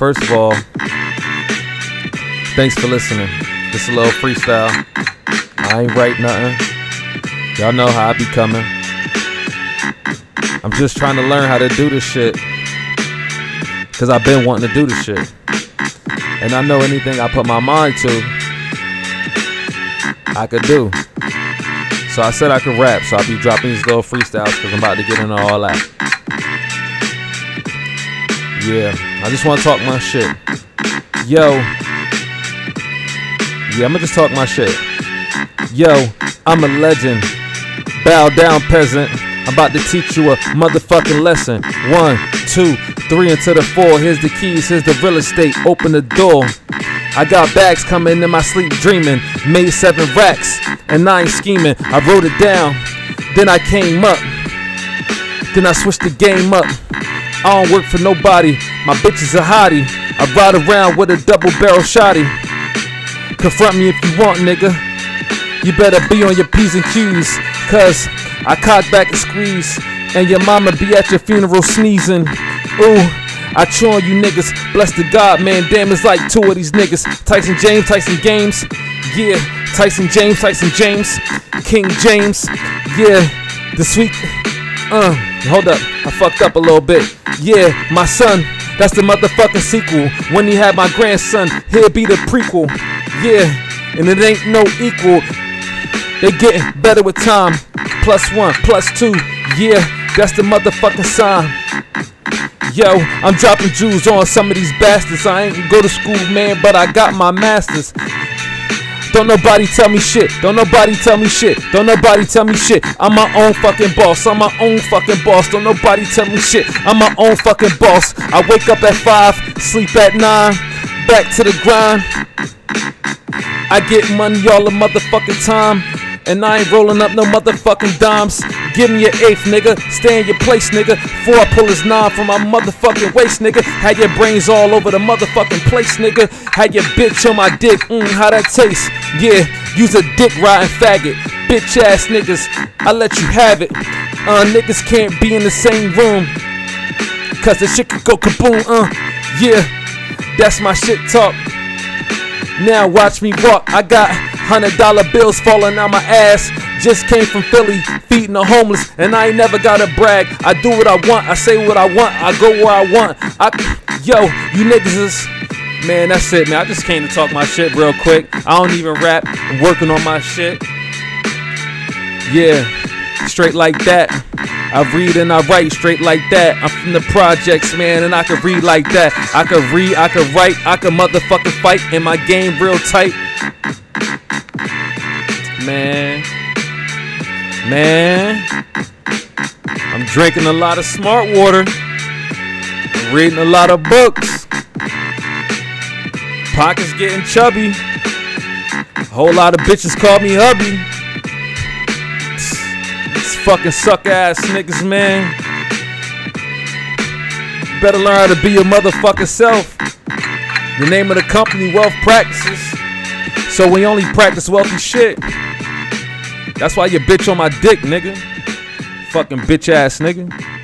First of all, thanks for listening. Just a little freestyle. I ain't write nothing. Y'all know how I be coming. I'm just trying to learn how to do this shit. Cause I've been wanting to do this shit. And I know anything I put my mind to, I could do. So I said I could rap, so I'll be dropping these little freestyles because I'm about to get into all that. Yeah, I just want to talk my shit. Yo. Yeah, I'ma just talk my shit. Yo, I'm a legend. Bow down, peasant. I'm about to teach you a motherfucking lesson. One, two, three, into the four. Here's the keys, here's the real estate. Open the door. I got bags coming in my sleep dreaming. Made seven racks, and I ain't scheming. I wrote it down, then I came up. Then I switched the game up. I don't work for nobody. My bitch is a hottie. I ride around with a double barrel shotty. Confront me if you want, nigga. You better be on your P's and Q's. Cause I cock back and squeeze. And your mama be at your funeral sneezing. Ooh, I chew on you niggas. Bless the God, man. Damn, it's like two of these niggas. Tyson James, Tyson Games. Yeah, Tyson James, Tyson James. King James. Yeah, the sweet. Uh, hold up. I fucked up a little bit. Yeah, my son. That's the motherfucking sequel. When he had my grandson, he'll be the prequel. Yeah, and it ain't no equal. They getting better with time. Plus one, plus two. Yeah, that's the motherfucking sign. Yo, I'm dropping jewels on some of these bastards. I ain't go to school, man, but I got my masters. Don't nobody tell me shit. Don't nobody tell me shit. Don't nobody tell me shit. I'm my own fucking boss. I'm my own fucking boss. Don't nobody tell me shit. I'm my own fucking boss. I wake up at five, sleep at nine, back to the grind. I get money all the motherfucking time. And I ain't rolling up no motherfucking dimes. Give me your eighth, nigga. Stay in your place, nigga. Before I pull his nine from my motherfucking waist, nigga. Had your brains all over the motherfucking place, nigga. Had your bitch on my dick. Mmm, how that taste? Yeah, use a dick riding faggot. Bitch ass niggas, I let you have it. Uh, niggas can't be in the same room. Cause the shit could go kaboom, uh. Yeah, that's my shit talk. Now watch me walk. I got hundred dollar bills falling on my ass. Just came from Philly, feeding the homeless, and I ain't never gotta brag. I do what I want, I say what I want, I go where I want. I, yo, you niggas is. Man, that's it, man. I just came to talk my shit real quick. I don't even rap. I'm working on my shit. Yeah, straight like that. I read and I write straight like that. I'm from the projects, man, and I can read like that. I can read, I can write, I can motherfucking fight, and my game real tight. Man, man, I'm drinking a lot of smart water. Reading a lot of books. Pockets getting chubby. A whole lot of bitches call me hubby. These fucking suck ass niggas, man. Better learn how to be your motherfucking self. The name of the company, Wealth Practices. So we only practice wealthy shit. That's why you bitch on my dick, nigga. Fucking bitch ass nigga.